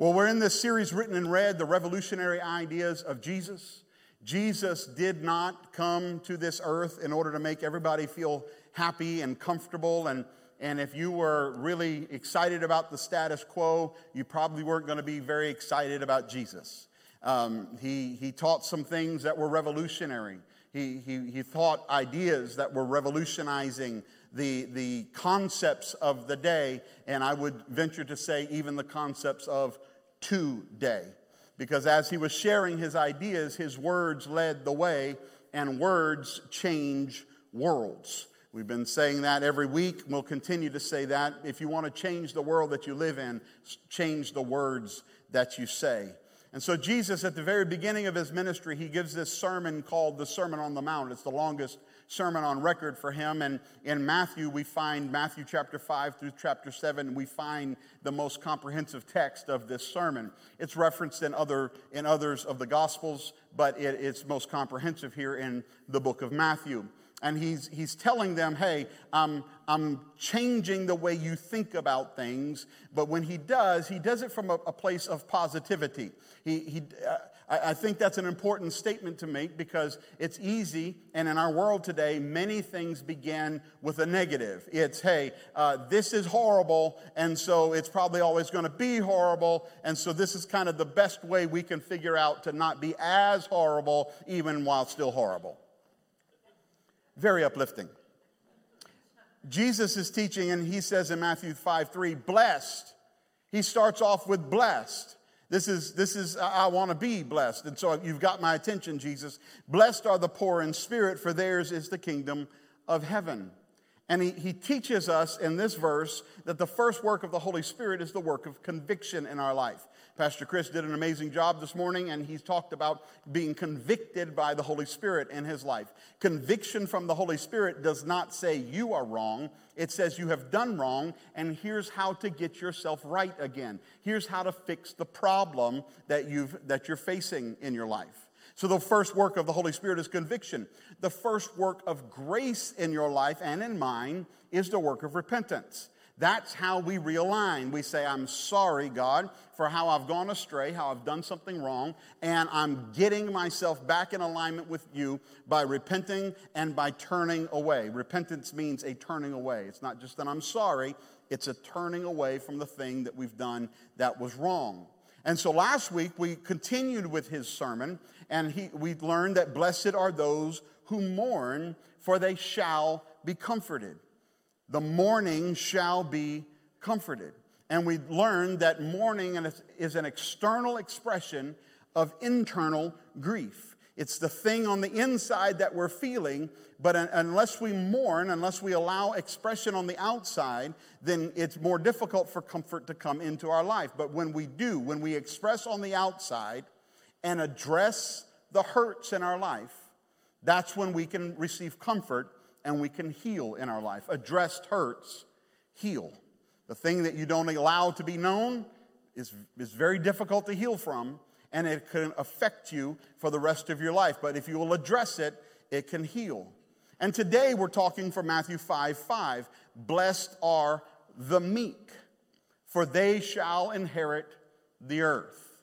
Well, we're in this series written in red, the revolutionary ideas of Jesus. Jesus did not come to this earth in order to make everybody feel happy and comfortable. And, and if you were really excited about the status quo, you probably weren't going to be very excited about Jesus. Um, he, he taught some things that were revolutionary. He, he, he taught ideas that were revolutionizing the, the concepts of the day, and I would venture to say, even the concepts of today. Because as he was sharing his ideas, his words led the way, and words change worlds. We've been saying that every week. We'll continue to say that. If you want to change the world that you live in, change the words that you say. And so, Jesus, at the very beginning of his ministry, he gives this sermon called the Sermon on the Mount. It's the longest sermon on record for him. And in Matthew, we find Matthew chapter 5 through chapter 7, we find the most comprehensive text of this sermon. It's referenced in, other, in others of the Gospels, but it, it's most comprehensive here in the book of Matthew and he's, he's telling them, hey, I'm, I'm changing the way you think about things. But when he does, he does it from a, a place of positivity. He, he, uh, I, I think that's an important statement to make because it's easy, and in our world today, many things begin with a negative. It's, hey, uh, this is horrible, and so it's probably always going to be horrible, and so this is kind of the best way we can figure out to not be as horrible, even while still horrible. Very uplifting. Jesus is teaching, and he says in Matthew 5 3, blessed. He starts off with blessed. This is, this is I want to be blessed. And so you've got my attention, Jesus. Blessed are the poor in spirit, for theirs is the kingdom of heaven. And he, he teaches us in this verse that the first work of the Holy Spirit is the work of conviction in our life. Pastor Chris did an amazing job this morning, and he's talked about being convicted by the Holy Spirit in his life. Conviction from the Holy Spirit does not say you are wrong, it says you have done wrong, and here's how to get yourself right again. Here's how to fix the problem that, you've, that you're facing in your life. So, the first work of the Holy Spirit is conviction. The first work of grace in your life and in mine is the work of repentance. That's how we realign. We say, I'm sorry, God, for how I've gone astray, how I've done something wrong, and I'm getting myself back in alignment with you by repenting and by turning away. Repentance means a turning away. It's not just that I'm sorry, it's a turning away from the thing that we've done that was wrong. And so last week we continued with his sermon, and he, we learned that blessed are those who mourn, for they shall be comforted the mourning shall be comforted. And we learn that mourning is an external expression of internal grief. It's the thing on the inside that we're feeling, but unless we mourn, unless we allow expression on the outside, then it's more difficult for comfort to come into our life. But when we do, when we express on the outside and address the hurts in our life, that's when we can receive comfort and we can heal in our life. Addressed hurts heal. The thing that you don't allow to be known is, is very difficult to heal from, and it can affect you for the rest of your life. But if you will address it, it can heal. And today we're talking from Matthew 5 5. Blessed are the meek, for they shall inherit the earth.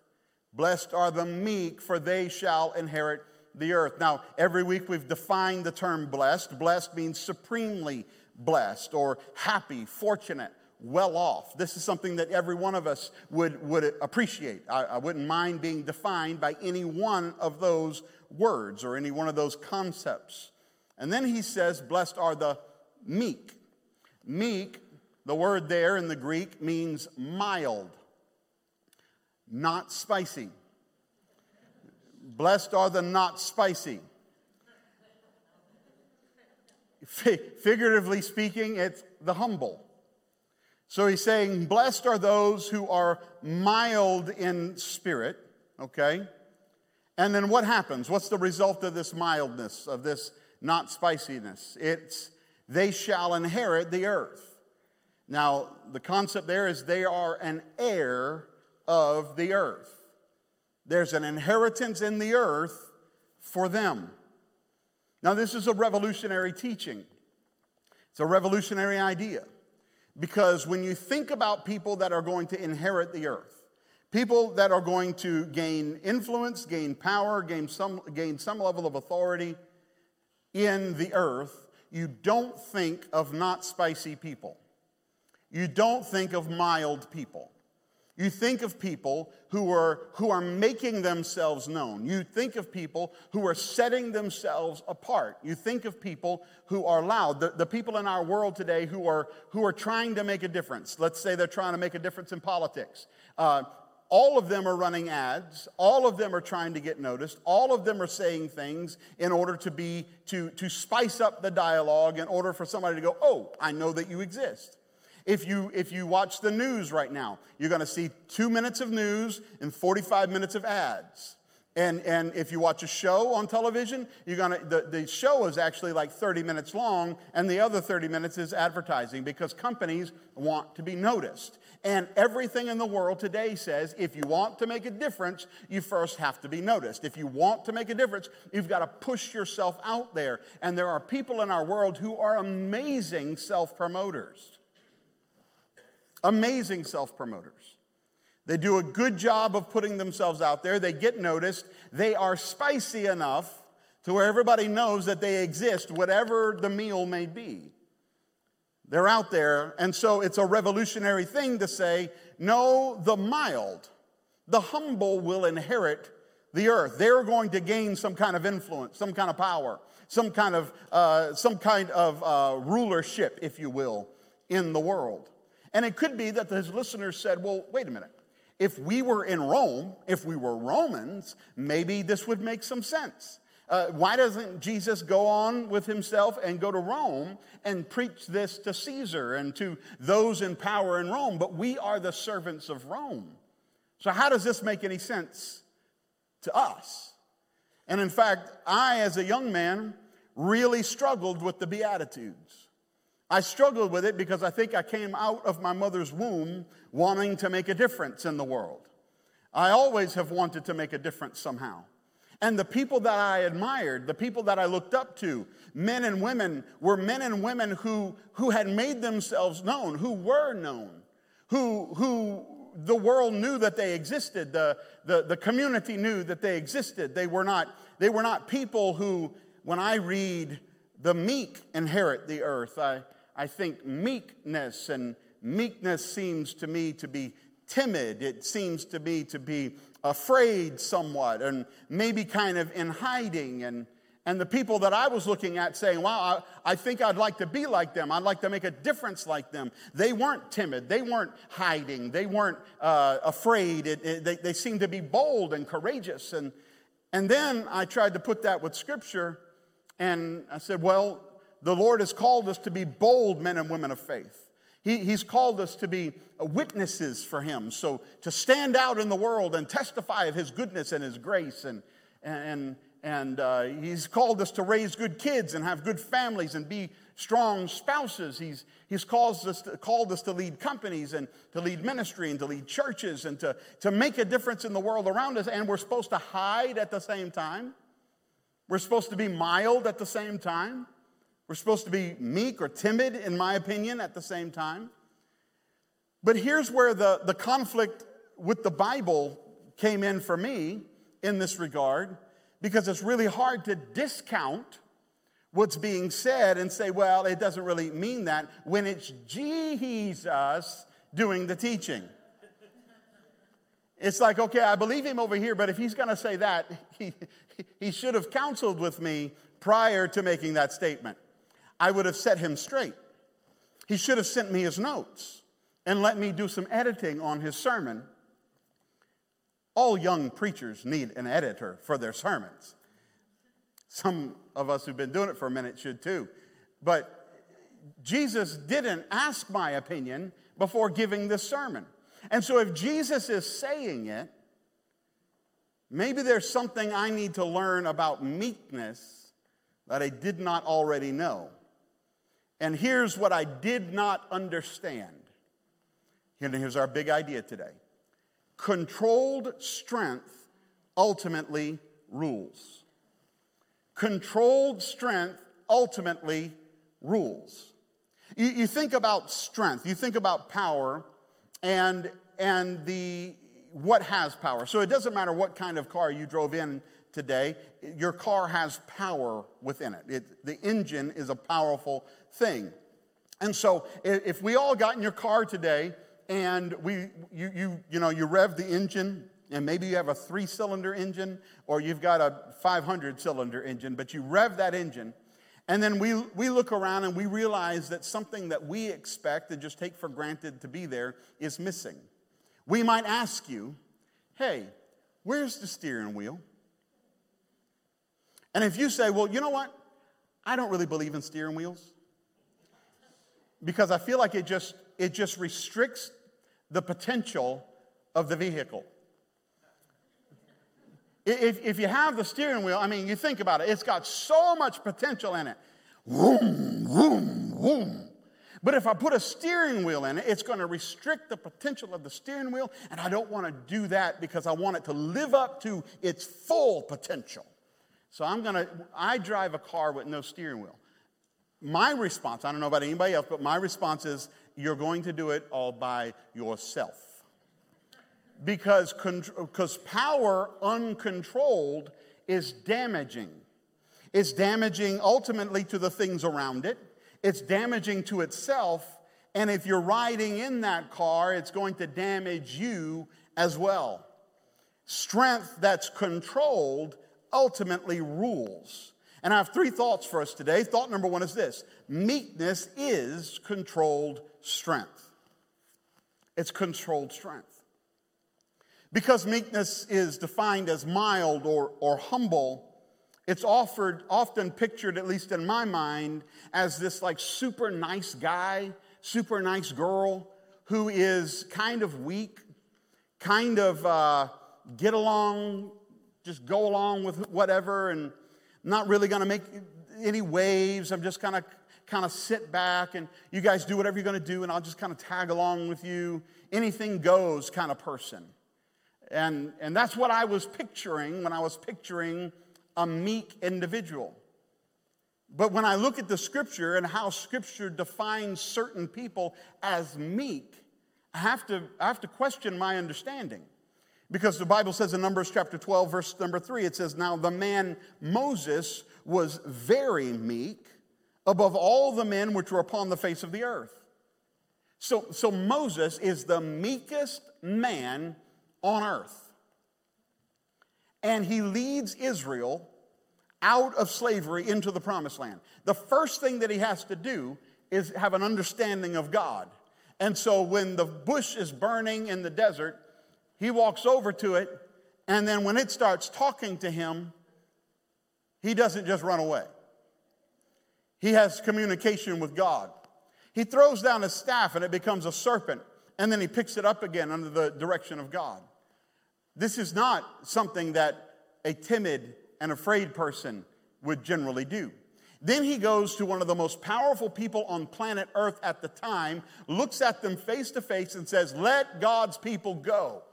Blessed are the meek, for they shall inherit the earth. Now, every week we've defined the term blessed. Blessed means supremely blessed or happy, fortunate, well off. This is something that every one of us would, would appreciate. I, I wouldn't mind being defined by any one of those words or any one of those concepts. And then he says, Blessed are the meek. Meek, the word there in the Greek means mild, not spicy. Blessed are the not spicy. figuratively speaking, it's the humble. So he's saying, Blessed are those who are mild in spirit, okay? And then what happens? What's the result of this mildness, of this not spiciness? It's they shall inherit the earth. Now, the concept there is they are an heir of the earth. There's an inheritance in the earth for them. Now, this is a revolutionary teaching. It's a revolutionary idea. Because when you think about people that are going to inherit the earth, People that are going to gain influence, gain power, gain some, gain some level of authority in the earth, you don't think of not spicy people. You don't think of mild people. You think of people who are, who are making themselves known. You think of people who are setting themselves apart. You think of people who are loud. The, the people in our world today who are, who are trying to make a difference. Let's say they're trying to make a difference in politics. Uh, all of them are running ads. All of them are trying to get noticed. All of them are saying things in order to be, to, to spice up the dialogue in order for somebody to go, oh, I know that you exist. If you, if you watch the news right now, you're going to see two minutes of news and 45 minutes of ads. And, and if you watch a show on television, you're gonna, the, the show is actually like 30 minutes long, and the other 30 minutes is advertising because companies want to be noticed. And everything in the world today says if you want to make a difference, you first have to be noticed. If you want to make a difference, you've got to push yourself out there. And there are people in our world who are amazing self promoters. Amazing self promoters. They do a good job of putting themselves out there. They get noticed. They are spicy enough to where everybody knows that they exist, whatever the meal may be. They're out there. And so it's a revolutionary thing to say, no, the mild, the humble will inherit the earth. They're going to gain some kind of influence, some kind of power, some kind of, uh, some kind of uh, rulership, if you will, in the world. And it could be that his listeners said, well, wait a minute. If we were in Rome, if we were Romans, maybe this would make some sense. Uh, why doesn't Jesus go on with himself and go to Rome and preach this to Caesar and to those in power in Rome? But we are the servants of Rome. So, how does this make any sense to us? And in fact, I, as a young man, really struggled with the Beatitudes. I struggled with it because I think I came out of my mother's womb wanting to make a difference in the world. I always have wanted to make a difference somehow. And the people that I admired, the people that I looked up to, men and women, were men and women who, who had made themselves known, who were known, who, who the world knew that they existed, the, the, the community knew that they existed. They were, not, they were not people who, when I read, the meek inherit the earth, I, I think meekness, and meekness seems to me to be timid. It seems to me to be afraid somewhat, and maybe kind of in hiding. And, and the people that I was looking at saying, wow, I, I think I'd like to be like them. I'd like to make a difference like them. They weren't timid. They weren't hiding. They weren't uh, afraid. It, it, they, they seemed to be bold and courageous. And, and then I tried to put that with Scripture, and I said, well, the Lord has called us to be bold men and women of faith. He, he's called us to be witnesses for Him. So to stand out in the world and testify of His goodness and His grace. And, and, and uh, He's called us to raise good kids and have good families and be strong spouses. He's, he's called, us to, called us to lead companies and to lead ministry and to lead churches and to, to make a difference in the world around us. And we're supposed to hide at the same time. We're supposed to be mild at the same time. We're supposed to be meek or timid, in my opinion, at the same time. But here's where the, the conflict with the Bible came in for me in this regard, because it's really hard to discount what's being said and say, well, it doesn't really mean that when it's Jesus doing the teaching. It's like, okay, I believe him over here, but if he's going to say that, he, he should have counseled with me prior to making that statement. I would have set him straight. He should have sent me his notes and let me do some editing on his sermon. All young preachers need an editor for their sermons. Some of us who've been doing it for a minute should too. But Jesus didn't ask my opinion before giving this sermon. And so if Jesus is saying it, maybe there's something I need to learn about meekness that I did not already know. And here's what I did not understand. Here's our big idea today controlled strength ultimately rules. Controlled strength ultimately rules. You, you, think about strength, you think about power, and, and the what has power. So it doesn't matter what kind of car you drove in today, your car has power within it. it the engine is a powerful thing. And so if we all got in your car today and we, you, you, you know, you rev the engine, and maybe you have a three cylinder engine or you've got a 500 cylinder engine, but you rev that engine, and then we, we look around and we realize that something that we expect and just take for granted to be there is missing. We might ask you, hey, where's the steering wheel? And if you say, well, you know what? I don't really believe in steering wheels because I feel like it just, it just restricts the potential of the vehicle. If, if you have the steering wheel, I mean, you think about it, it's got so much potential in it. Vroom, vroom, vroom. But if I put a steering wheel in it, it's going to restrict the potential of the steering wheel, and I don't want to do that because I want it to live up to its full potential. So I'm going to, I drive a car with no steering wheel. My response, I don't know about anybody else, but my response is you're going to do it all by yourself. Because, because power uncontrolled is damaging. It's damaging ultimately to the things around it, it's damaging to itself. And if you're riding in that car, it's going to damage you as well. Strength that's controlled ultimately rules. And I have three thoughts for us today. Thought number one is this meekness is controlled strength. It's controlled strength. Because meekness is defined as mild or, or humble, it's offered, often pictured, at least in my mind, as this like super nice guy, super nice girl who is kind of weak, kind of uh, get along, just go along with whatever, and not really going to make any waves. I'm just kind of kind of sit back and you guys do whatever you're going to do, and I'll just kind of tag along with you. Anything goes kind of person. And, and that's what I was picturing when I was picturing a meek individual. But when I look at the scripture and how scripture defines certain people as meek, I have to, I have to question my understanding. Because the Bible says in Numbers chapter 12, verse number 3, it says, Now the man Moses was very meek above all the men which were upon the face of the earth. So, so Moses is the meekest man on earth. And he leads Israel out of slavery into the promised land. The first thing that he has to do is have an understanding of God. And so when the bush is burning in the desert, he walks over to it, and then when it starts talking to him, he doesn't just run away. He has communication with God. He throws down his staff and it becomes a serpent, and then he picks it up again under the direction of God. This is not something that a timid and afraid person would generally do. Then he goes to one of the most powerful people on planet Earth at the time, looks at them face to face, and says, Let God's people go.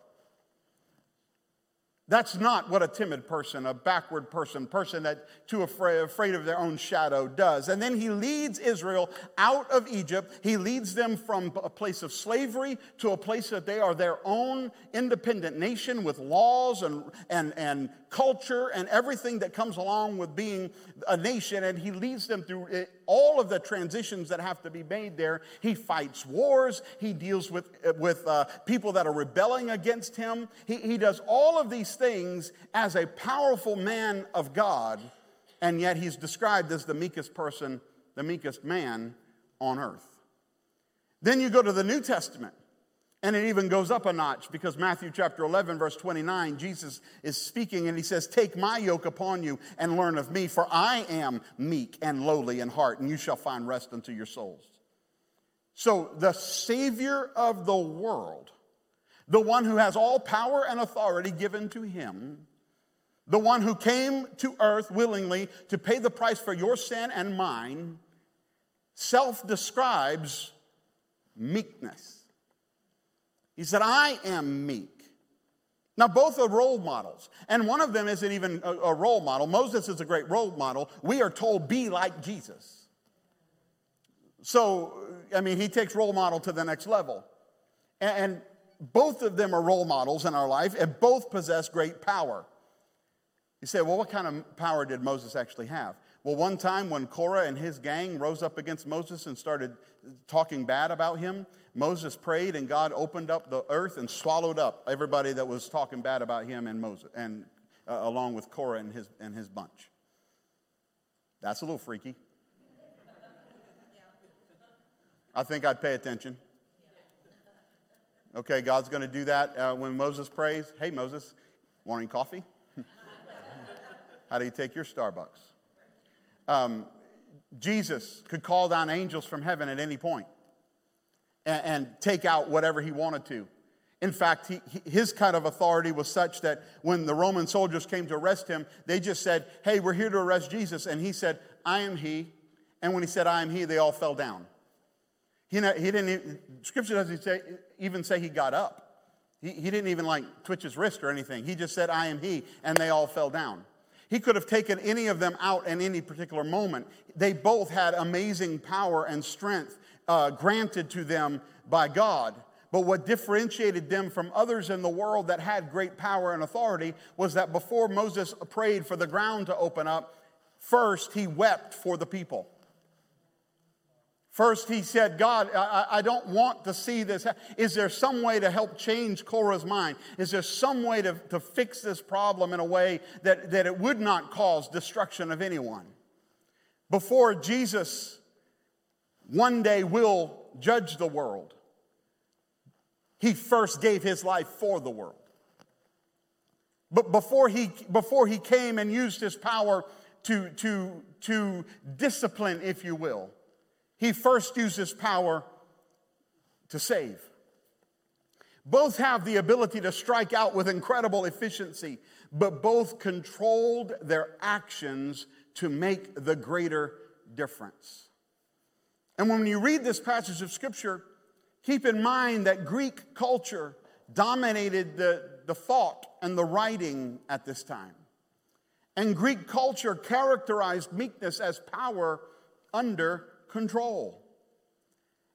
That's not what a timid person, a backward person, person that too afraid, afraid of their own shadow does. And then he leads Israel out of Egypt. He leads them from a place of slavery to a place that they are their own independent nation with laws and, and, and culture and everything that comes along with being a nation. And he leads them through it, all of the transitions that have to be made there. He fights wars. He deals with, with uh, people that are rebelling against him. He, he does all of these things as a powerful man of God, and yet he's described as the meekest person, the meekest man on earth. Then you go to the New Testament. And it even goes up a notch because Matthew chapter 11, verse 29, Jesus is speaking and he says, Take my yoke upon you and learn of me, for I am meek and lowly in heart, and you shall find rest unto your souls. So, the Savior of the world, the one who has all power and authority given to him, the one who came to earth willingly to pay the price for your sin and mine, self describes meekness. He said, I am meek. Now, both are role models, and one of them isn't even a, a, role model. Moses is a great role model. We are told, be like Jesus. So, I mean, he takes role model to the next level. And, and both of them are role models in our life, and both possess great power. You say, well, what kind of power did Moses actually have? Well, one time when Korah and his gang rose up against Moses and started talking bad about him, Moses prayed and God opened up the earth and swallowed up everybody that was talking bad about him and Moses, and uh, along with Korah and his, and his bunch. That's a little freaky. I think I'd pay attention. Okay, God's going to do that uh, when Moses prays. Hey, Moses, wanting coffee? How do you take your Starbucks? Um, Jesus could call down angels from heaven at any point and, and take out whatever he wanted to. In fact, he, his kind of authority was such that when the Roman soldiers came to arrest him, they just said, Hey, we're here to arrest Jesus. And he said, I am he. And when he said, I am he, they all fell down. He, he didn't, even, scripture doesn't say, even say he got up. He, he didn't even like twitch his wrist or anything. He just said, I am he. And they all fell down. He could have taken any of them out in any particular moment. They both had amazing power and strength uh, granted to them by God. But what differentiated them from others in the world that had great power and authority was that before Moses prayed for the ground to open up, first he wept for the people. First, he said, God, I, I, don't want to see this. Is there some way to help change Korah's mind? Is there some way to, to fix this problem in a way that, that it would not cause destruction of anyone? Before Jesus one day will judge the world, he first gave his life for the world. But before he, before he came and used his power to, to, to discipline, if you will, he first uses power to save. Both have the ability to strike out with incredible efficiency, but both controlled their actions to make the greater difference. And when you read this passage of Scripture, keep in mind that Greek culture dominated the, the thought and the writing at this time. And Greek culture characterized meekness as power under control.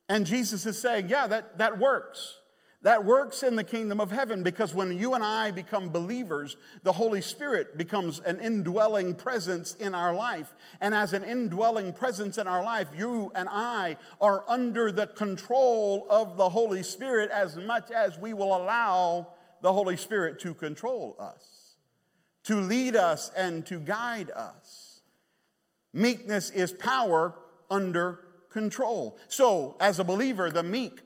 And Jesus is saying, yeah, that, that works. That works in the kingdom of heaven because when you and I become believers, the Holy Spirit becomes an indwelling presence in our life. And as an indwelling presence in our life, you and I are under the control of the Holy Spirit as much as we will allow the Holy Spirit to control us, to lead us, and to guide us. Meekness is power under control. So, as a believer, the meek,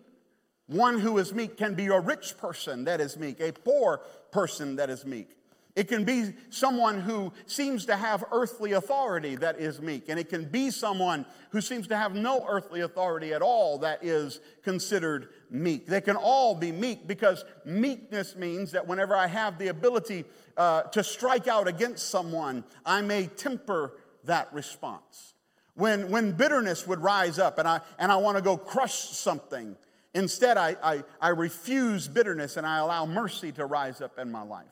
one who is meek can be a rich person that is meek, a poor person that is meek. It can be someone who seems to have earthly authority that is meek. And it can be someone who seems to have no earthly authority at all that is considered meek. They can all be meek because meekness means that whenever I have the ability uh, to strike out against someone, I may temper that response. When, when bitterness would rise up and I, and I want to go crush something, instead I, I, I refuse bitterness and I allow mercy to rise up in my life.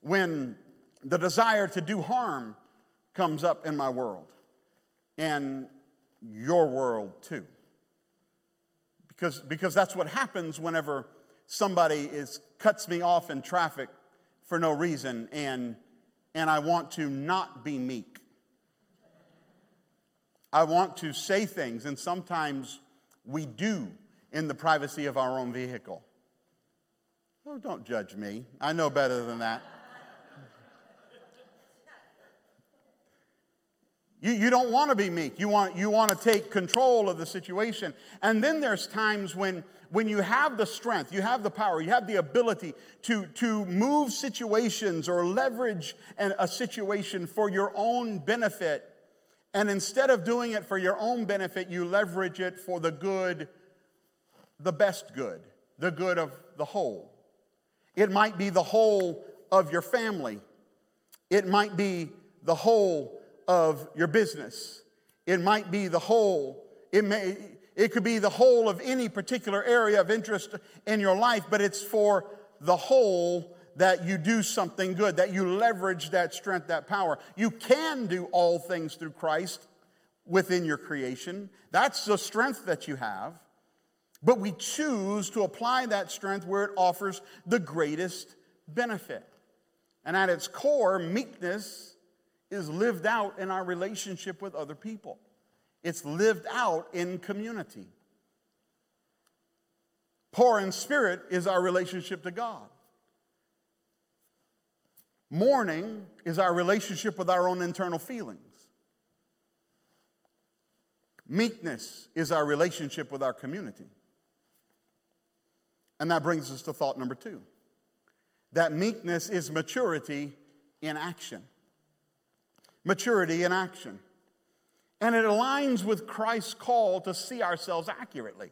When the desire to do harm comes up in my world and your world too. Because, because that's what happens whenever somebody is, cuts me off in traffic for no reason and, and I want to not be meek. I want to say things, and sometimes we do in the privacy of our own vehicle. Oh, don't judge me. I know better than that. You, you don't want to be meek. You want, you want to take control of the situation. And then there's times when, when you have the strength, you have the power, you have the ability to, to move situations or leverage an, a situation for your own benefit and instead of doing it for your own benefit, you leverage it for the good, the best good, the good of the whole. It might be the whole of your family. It might be the whole of your business. It might be the whole, it, may, it could be the whole of any particular area of interest in your life, but it's for the whole that you do something good, that you leverage that strength, that power. You can do all things through Christ within your creation. That's the strength that you have. But we choose to apply that strength where it offers the greatest benefit. And at its core, meekness is lived out in our relationship with other people, it's lived out in community. Poor in spirit is our relationship to God. Mourning is our relationship with our own internal feelings. Meekness is our relationship with our community. And that brings us to thought number two that meekness is maturity in action. Maturity in action. And it aligns with Christ's call to see ourselves accurately.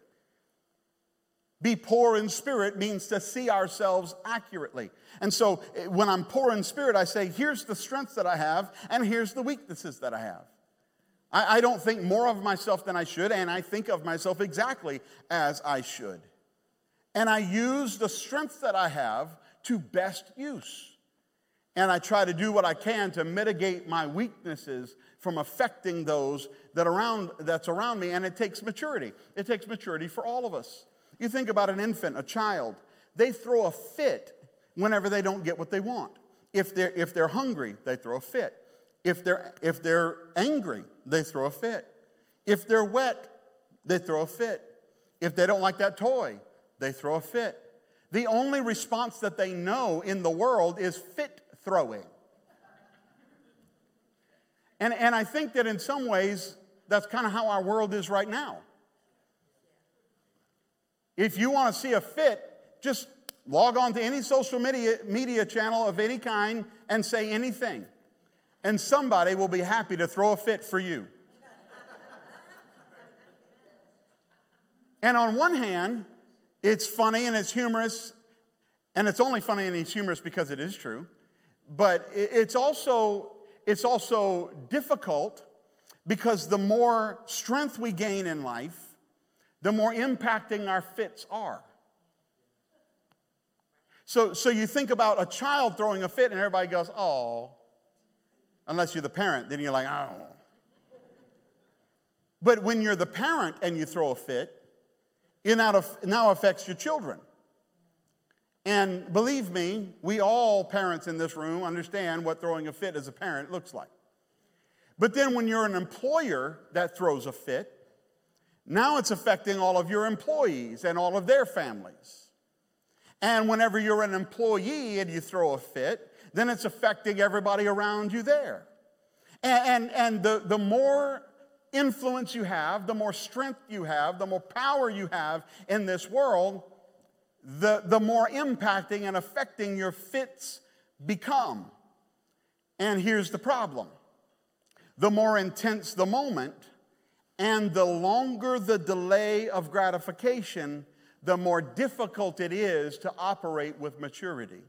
Be poor in spirit means to see ourselves accurately. And so eh, when I'm poor in spirit, I say, here's the strengths that I have, and here's the weaknesses that I have. I, I don't think more of myself than I should, and I think of myself exactly as I should. And I use the strength that I have to best use. And I try to do what I can to mitigate my weaknesses from affecting those that around, that's around me. And it takes maturity. It takes maturity for all of us. You think about an infant, a child, they throw a fit whenever they don't get what they want. If they're, if they're hungry, they throw a fit. If they're, if they're angry, they throw a fit. If they're wet, they throw a fit. If they don't like that toy, they throw a fit. The only response that they know in the world is fit throwing. And, and I think that in some ways, that's kind of how our world is right now. If you want to see a fit, just log on to any social media, media channel of any kind and say anything. And somebody will be happy to throw a fit for you. and on one hand, it's funny and it's humorous, and it's only funny and it's humorous because it is true. But it's also, it's also difficult because the more strength we gain in life, the more impacting our fits are. So, so you think about a child throwing a fit and everybody goes, oh, unless you're the parent, then you're like, oh. But when you're the parent and you throw a fit, it now affects your children. And believe me, we all parents in this room understand what throwing a fit as a parent looks like. But then when you're an employer that throws a fit, now it's affecting all of your employees and all of their families. And whenever you're an employee and you throw a fit, then it's affecting everybody around you there. And, and, and the, the more influence you have, the more strength you have, the more power you have in this world, the, the more impacting and affecting your fits become. And here's the problem the more intense the moment, and the longer the delay of gratification, the more difficult it is to operate with maturity.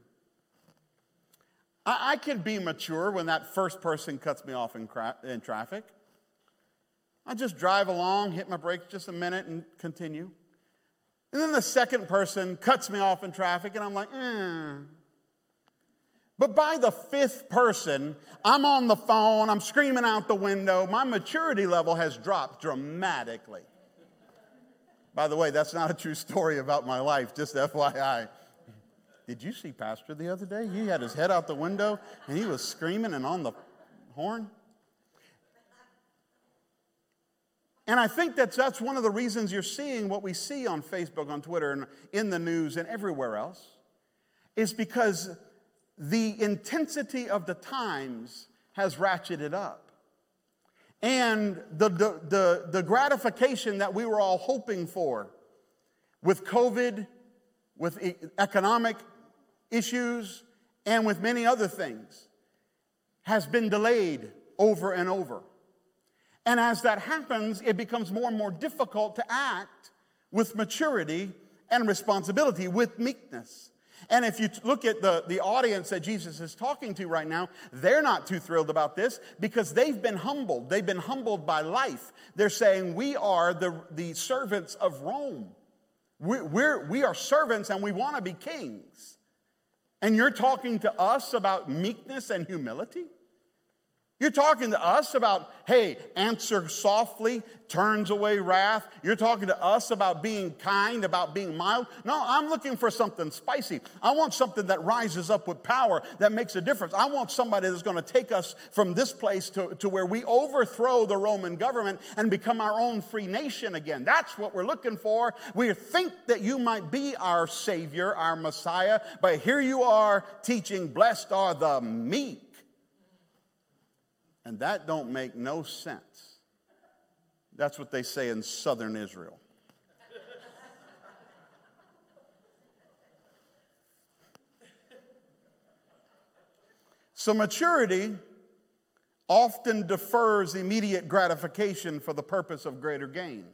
I, I can be mature when that first person cuts me off in, cra- in traffic. I just drive along, hit my brakes just a minute, and continue. And then the second person cuts me off in traffic, and I'm like, eh. But by the fifth person, I'm on the phone, I'm screaming out the window. My maturity level has dropped dramatically. By the way, that's not a true story about my life, just FYI. Did you see Pastor the other day? He had his head out the window and he was screaming and on the horn. And I think that that's one of the reasons you're seeing what we see on Facebook, on Twitter, and in the news and everywhere else, is because the intensity of the times has ratcheted up. And the, the, the, the gratification that we were all hoping for with COVID, with economic issues, and with many other things has been delayed over and over. And as that happens, it becomes more and more difficult to act with maturity and responsibility, with meekness. And if you look at the, the audience that Jesus is talking to right now, they're not too thrilled about this because they've been humbled. They've been humbled by life. They're saying, We are the, the servants of Rome. We're, we're, we are servants and we want to be kings. And you're talking to us about meekness and humility? You're talking to us about, hey, answer softly, turns away wrath. You're talking to us about being kind, about being mild. No, I'm looking for something spicy. I want something that rises up with power, that makes a difference. I want somebody that's going to take us from this place to, to where we overthrow the Roman government and become our own free nation again. That's what we're looking for. We think that you might be our Savior, our Messiah, but here you are teaching, blessed are the meek and that don't make no sense. That's what they say in southern Israel. so maturity often defers immediate gratification for the purpose of greater gain.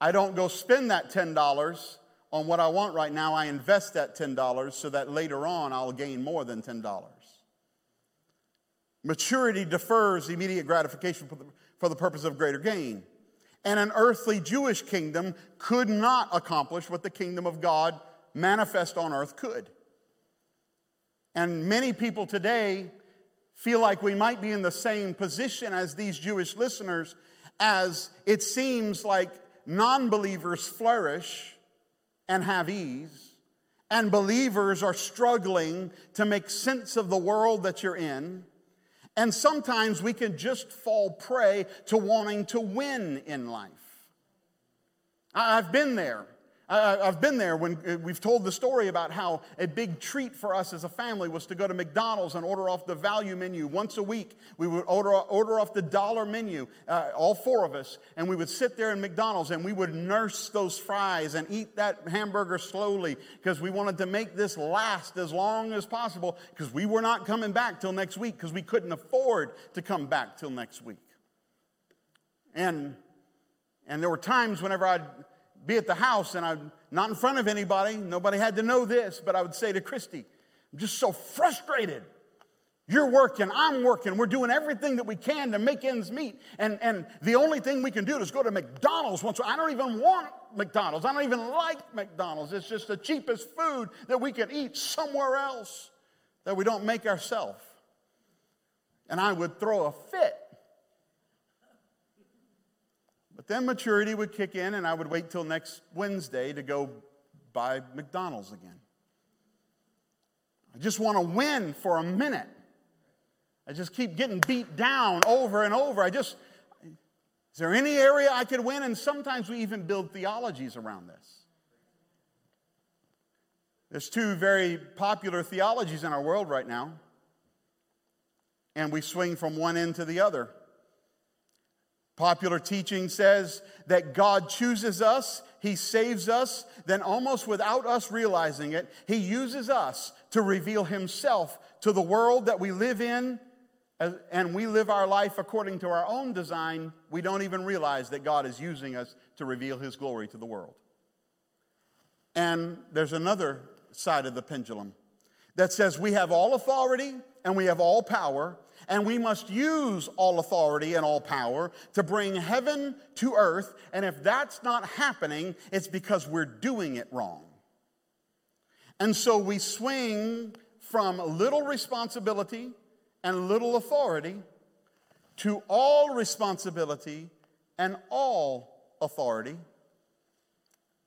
I don't go spend that $10 on what I want right now. I invest that $10 so that later on I'll gain more than $10. Maturity defers immediate gratification for the, for the purpose of greater gain. And an earthly Jewish kingdom could not accomplish what the kingdom of God manifest on earth could. And many people today feel like we might be in the same position as these Jewish listeners, as it seems like non believers flourish and have ease, and believers are struggling to make sense of the world that you're in and sometimes we can just fall prey to wanting to win in life. I've been there. I've been there when uh, we've told the story about how a big treat for us as a family was to go to McDonald's and order off the value menu once a week. We would order, order off the dollar menu, uh, all four of us, and we would sit there in McDonald's and we would nurse those fries and eat that hamburger slowly because we wanted to make this last as long as possible because we were not coming back till next week because we couldn't afford to come back till next week. And, and there were times whenever I'd be at the house and I'm not in front of anybody, nobody had to know this, but I would say to Christy, I'm just so frustrated. You're working, I'm working, we're doing everything that we can to make ends meet. And, and the only thing we can do is go to McDonald's once. I don't even want McDonald's. I don't even like McDonald's. It's just the cheapest food that we can eat somewhere else that we don't make ourselves. And I would throw a fit but then maturity would kick in, and I would wait till next Wednesday to go buy McDonald's again. I just want to win for a minute. I just keep getting beat down over and over. I just, is there any area I could win? And sometimes we even build theologies around this. There's two very popular theologies in our world right now, and we swing from one end to the other. Popular teaching says that God chooses us, He saves us, then almost without us realizing it, He uses us to reveal Himself to the world that we live in, and we live our life according to our own design. We don't even realize that God is using us to reveal His glory to the world. And there's another side of the pendulum that says we have all authority and we have all power and we must use all authority and all power to bring heaven to earth. And if that's not happening, it's because we're doing it wrong. And so we swing from little responsibility and little authority to all responsibility and all authority,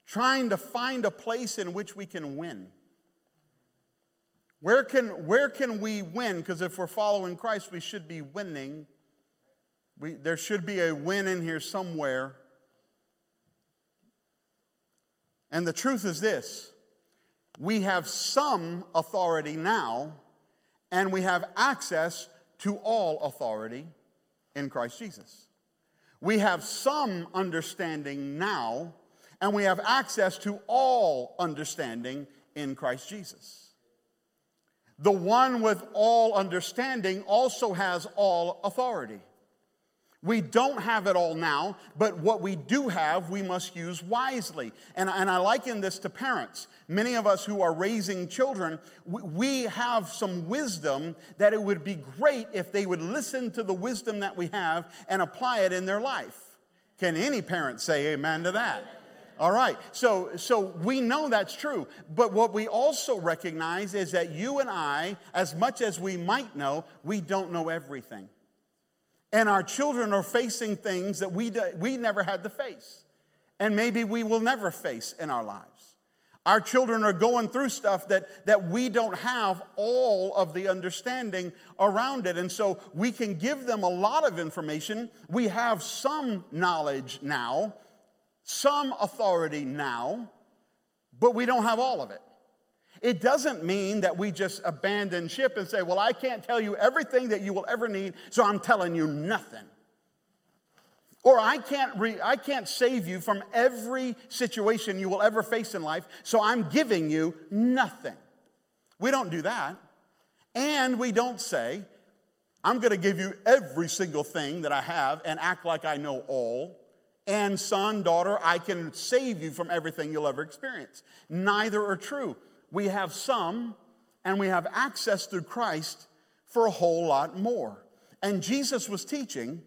trying to find a place in which we can win. Where can, where can we win? Because if we're following Christ, we should be winning. We, there should be a win in here somewhere. And the truth is this we have some authority now, and we have access to all authority in Christ Jesus. We have some understanding now, and we have access to all understanding in Christ Jesus. The one with all understanding also has all authority. We don't have it all now, but what we do have, we must use wisely. And, and I liken this to parents. Many of us who are raising children, we have some wisdom that it would be great if they would listen to the wisdom that we have and apply it in their life. Can any parent say amen to that? All right. So, so we know that's true. But what we also recognize is that you and I, as much as we might know, we don't know everything. And our children are facing things that we, we never had to face. And maybe we will never face in our lives. Our children are going through stuff that, that we don't have all of the understanding around it. And so we can give them a lot of information. We have some knowledge now, some authority now, but we don't have all of it. It doesn't mean that we just abandon ship and say, Well, I can't tell you everything that you will ever need, so I'm telling you nothing. Or I can't, re- I can't save you from every situation you will ever face in life, so I'm giving you nothing. We don't do that. And we don't say, I'm going to give you every single thing that I have and act like I know all. And son, daughter, I can save you from everything you'll ever experience. Neither are true we have some, and we have access through Christ for a whole lot more. And Jesus was teaching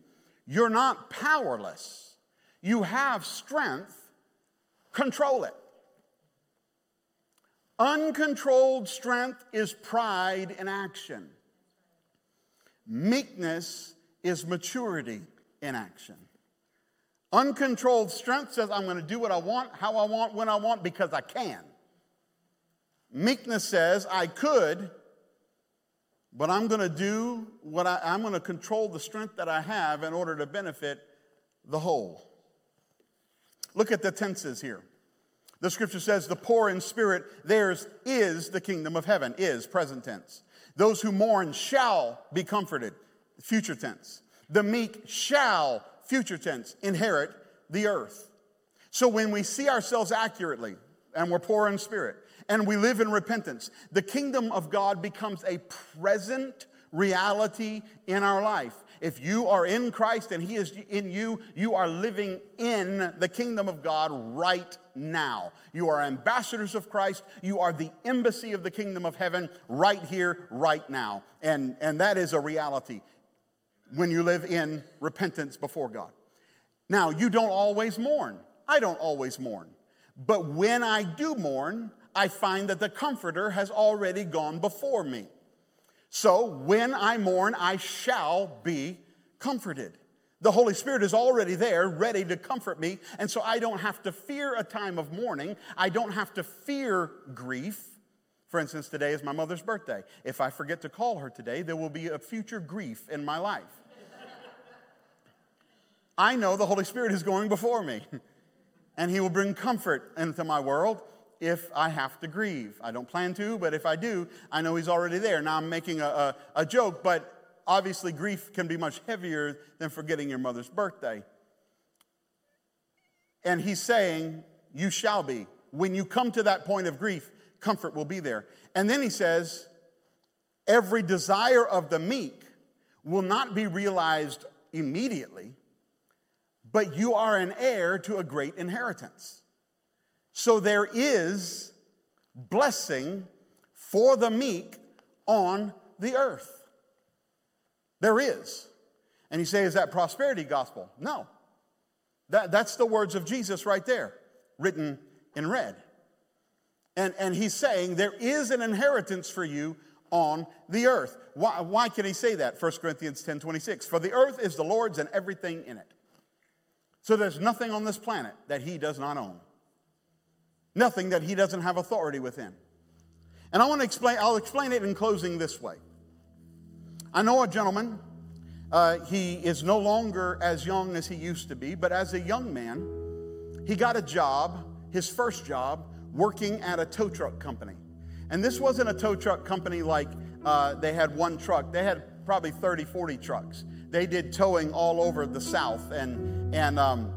you're not powerless, you have strength, control it. Uncontrolled strength is pride in action. Meekness is maturity in action. Uncontrolled strength says, I'm going to do what I want, how I want, when I want, because I can. Meekness says, I could, but I'm going to do what I, I'm going to control the strength that I have in order to benefit the whole. Look at the tenses here. The scripture says, the poor in spirit, theirs is the kingdom of heaven, is present tense. Those who mourn shall be comforted, future tense. The meek shall, future tense, inherit the earth. So when we see ourselves accurately and we're poor in spirit, and we live in repentance, the kingdom of God becomes a present reality in our life. If you are in Christ and He is in you, you are living in the kingdom of God right now. You are ambassadors of Christ. You are the embassy of the kingdom of heaven right here, right now. And, and that is a reality when you live in repentance before God. Now, you don't always mourn. I don't always mourn. But when I do mourn, I find that the Comforter has already gone before me. So when I mourn, I shall be comforted. The Holy Spirit is already there, ready to comfort me. And so I don't have to fear a time of mourning. I don't have to fear grief. For instance, today is my mother's birthday. If I forget to call her today, there will be a future grief in my life. I know the Holy Spirit is going before me, and He will bring comfort into my world if I have to grieve. I don't plan to, but if I do, I know He's already there. Now I'm making a, a, a joke, but obviously grief can be much heavier than forgetting your mother's birthday. And He's saying, You shall be. When you come to that point of grief, comfort will be there. And then He says, Every desire of the meek will not be realized immediately, but you are an heir to a great inheritance. So there is blessing for the meek on the earth. There is. And you say, is that prosperity gospel? No. That, that's the words of Jesus right there, written in red. And, and he's saying there is an inheritance for you on the earth. Why, why can he say that? 1 Corinthians 10 26. For the earth is the Lord's and everything in it. So there's nothing on this planet that he does not own. Nothing that he doesn't have authority within. And I want to explain, I'll explain it in closing this way. I know a gentleman, uh, he is no longer as young as he used to be, but as a young man, he got a job, his first job, working at a tow truck company. And this wasn't a tow truck company like uh, they had one truck, they had probably 30, 40 trucks. They did towing all over the South, and, and um,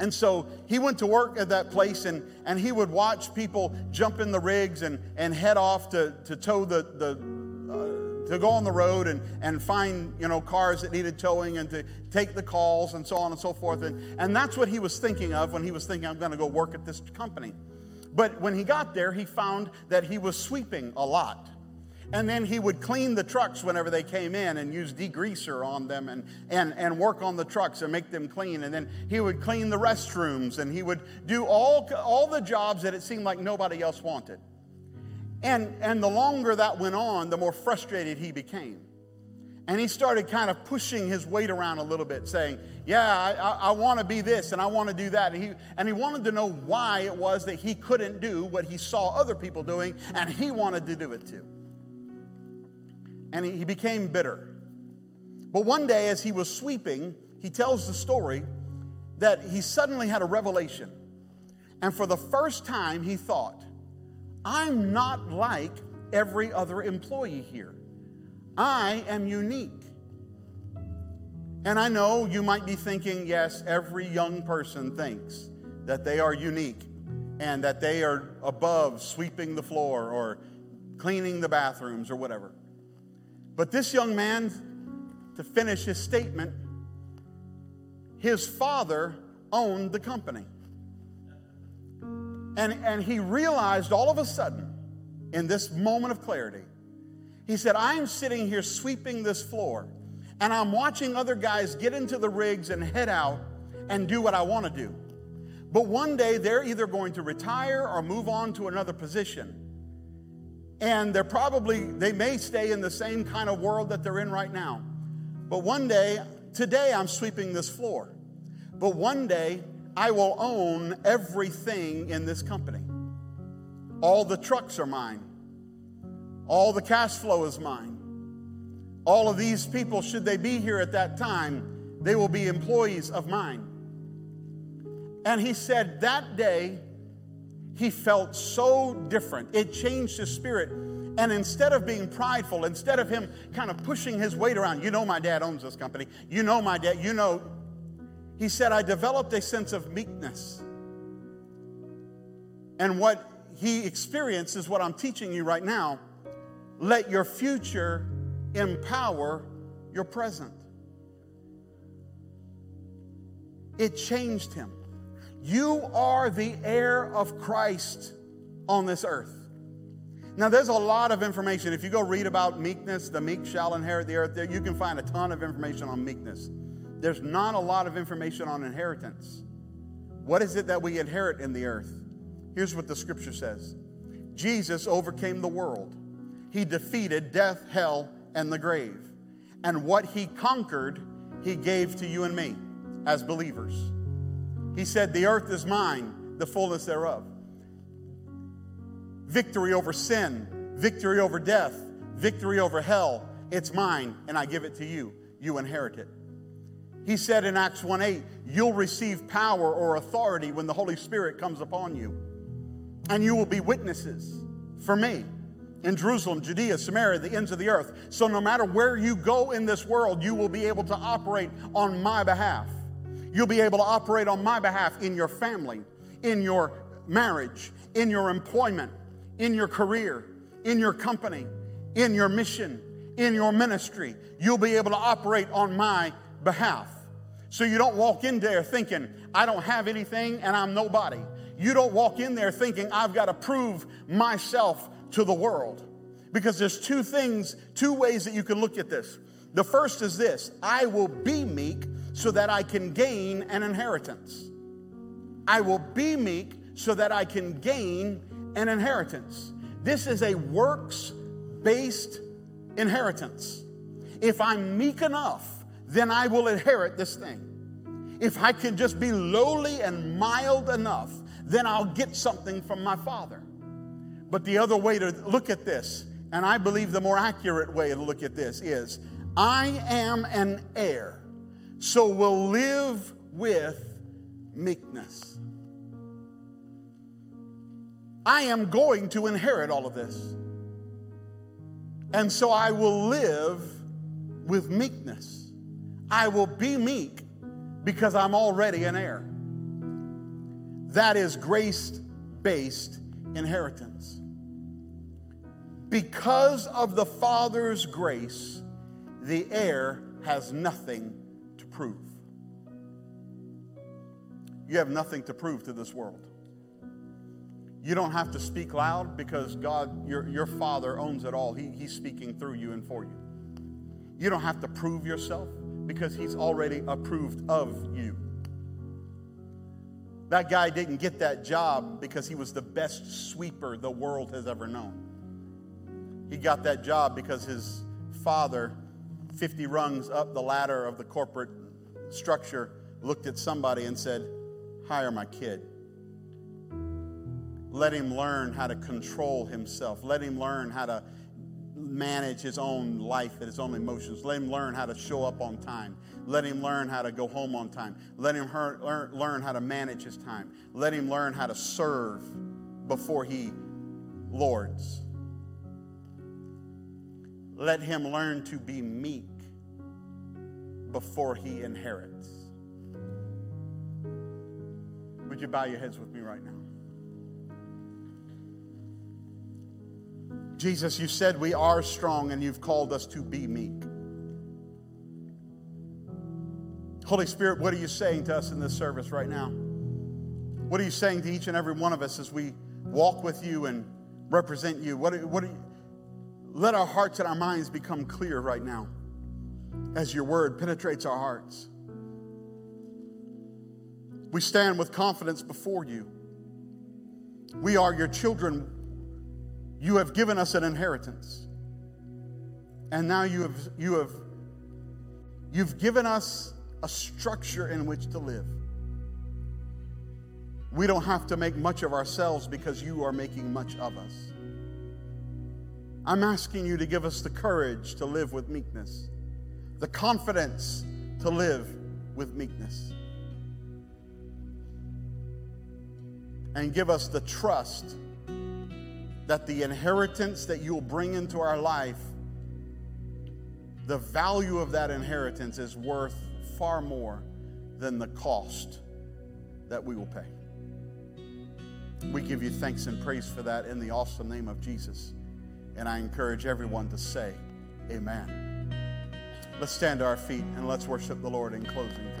and so he went to work at that place and, and he would watch people jump in the rigs and, and head off to, to tow the, the uh, to go on the road and, and find you know cars that needed towing and to take the calls and so on and so forth. And, and that's what he was thinking of when he was thinking, I'm going to go work at this company. But when he got there, he found that he was sweeping a lot. And then he would clean the trucks whenever they came in and use degreaser on them and, and, and work on the trucks and make them clean. And then he would clean the restrooms and he would do all, all the jobs that it seemed like nobody else wanted. And, and the longer that went on, the more frustrated he became. And he started kind of pushing his weight around a little bit, saying, Yeah, I, I, I want to be this and I want to do that. And he, and he wanted to know why it was that he couldn't do what he saw other people doing, and he wanted to do it too. And he, he became bitter. But one day, as he was sweeping, he tells the story that he suddenly had a revelation. And for the first time, he thought, I'm not like every other employee here. I am unique. And I know you might be thinking, yes, every young person thinks that they are unique and that they are above sweeping the floor or cleaning the bathrooms or whatever. But this young man, to finish his statement, his father owned the company. And, and he realized all of a sudden, in this moment of clarity, he said, I'm sitting here sweeping this floor, and I'm watching other guys get into the rigs and head out and do what I want to do. But one day they're either going to retire or move on to another position. And they're probably, they may stay in the same kind of world that they're in right now. But one day, today I'm sweeping this floor. But one day I will own everything in this company. All the trucks are mine. All the cash flow is mine. All of these people, should they be here at that time, they will be employees of mine. And he said that day, he felt so different. It changed his spirit. And instead of being prideful, instead of him kind of pushing his weight around, you know, my dad owns this company, you know, my dad, you know, he said, I developed a sense of meekness. And what he experienced is what I'm teaching you right now let your future empower your present. It changed him. You are the heir of Christ on this earth. Now, there's a lot of information. If you go read about meekness, the meek shall inherit the earth, there you can find a ton of information on meekness. There's not a lot of information on inheritance. What is it that we inherit in the earth? Here's what the scripture says Jesus overcame the world he defeated death, hell, and the grave. And what he conquered, he gave to you and me as believers. He said, The earth is mine, the fullness thereof. Victory over sin, victory over death, victory over hell, it's mine, and I give it to you. You inherit it. He said in Acts 1 8, You'll receive power or authority when the Holy Spirit comes upon you, and you will be witnesses for me in Jerusalem, Judea, Samaria, the ends of the earth. So no matter where you go in this world, you will be able to operate on my behalf. You'll be able to operate on my behalf in your family, in your marriage, in your employment, in your career, in your company, in your mission, in your ministry. You'll be able to operate on my behalf. So you don't walk in there thinking, I don't have anything and I'm nobody. You don't walk in there thinking, I've got to prove myself to the world. Because there's two things, two ways that you can look at this. The first is this I will be meek so that I can gain an inheritance. I will be meek so that I can gain an inheritance. This is a works based inheritance. If I'm meek enough, then I will inherit this thing. If I can just be lowly and mild enough, then I'll get something from my Father. But the other way to look at this, and I believe the more accurate way to look at this, is I am an heir, so will live with meekness. I am going to inherit all of this. And so I will live with meekness. I will be meek because I'm already an heir. That is grace based inheritance. Because of the Father's grace, the heir has nothing to prove. You have nothing to prove to this world. You don't have to speak loud because God, your, your Father, owns it all. He, he's speaking through you and for you. You don't have to prove yourself because He's already approved of you. That guy didn't get that job because he was the best sweeper the world has ever known. He got that job because his father, 50 rungs up the ladder of the corporate structure, looked at somebody and said, Hire my kid. Let him learn how to control himself. Let him learn how to manage his own life and his own emotions. Let him learn how to show up on time. Let him learn how to go home on time. Let him learn, how to manage his time. Let him learn how to serve before he lords. Let him learn to be meek before he inherits. Would you bow your heads with me right now? Jesus, you said we are strong and you've called us to be meek. Holy Spirit, what are you saying to us in this service right now? What are you saying to each and every one of us as we walk with you and represent you? What, what you, let our hearts and our minds become clear right now as your word penetrates our hearts. We stand with confidence before you. We are your children. You have given us an inheritance. And now you have, you have you've given us a structure in which to live. We don't have to make much of ourselves because you are making much of us. I'm asking you to give us the courage to live with meekness, the confidence to live with meekness, and give us the trust that the inheritance that you'll bring into our life, the value of that inheritance is worth far more than the cost that we will pay. We give you thanks and praise for that in the awesome name of Jesus. And I encourage everyone to say, Amen. Let's stand to our feet and let's worship the Lord in closing.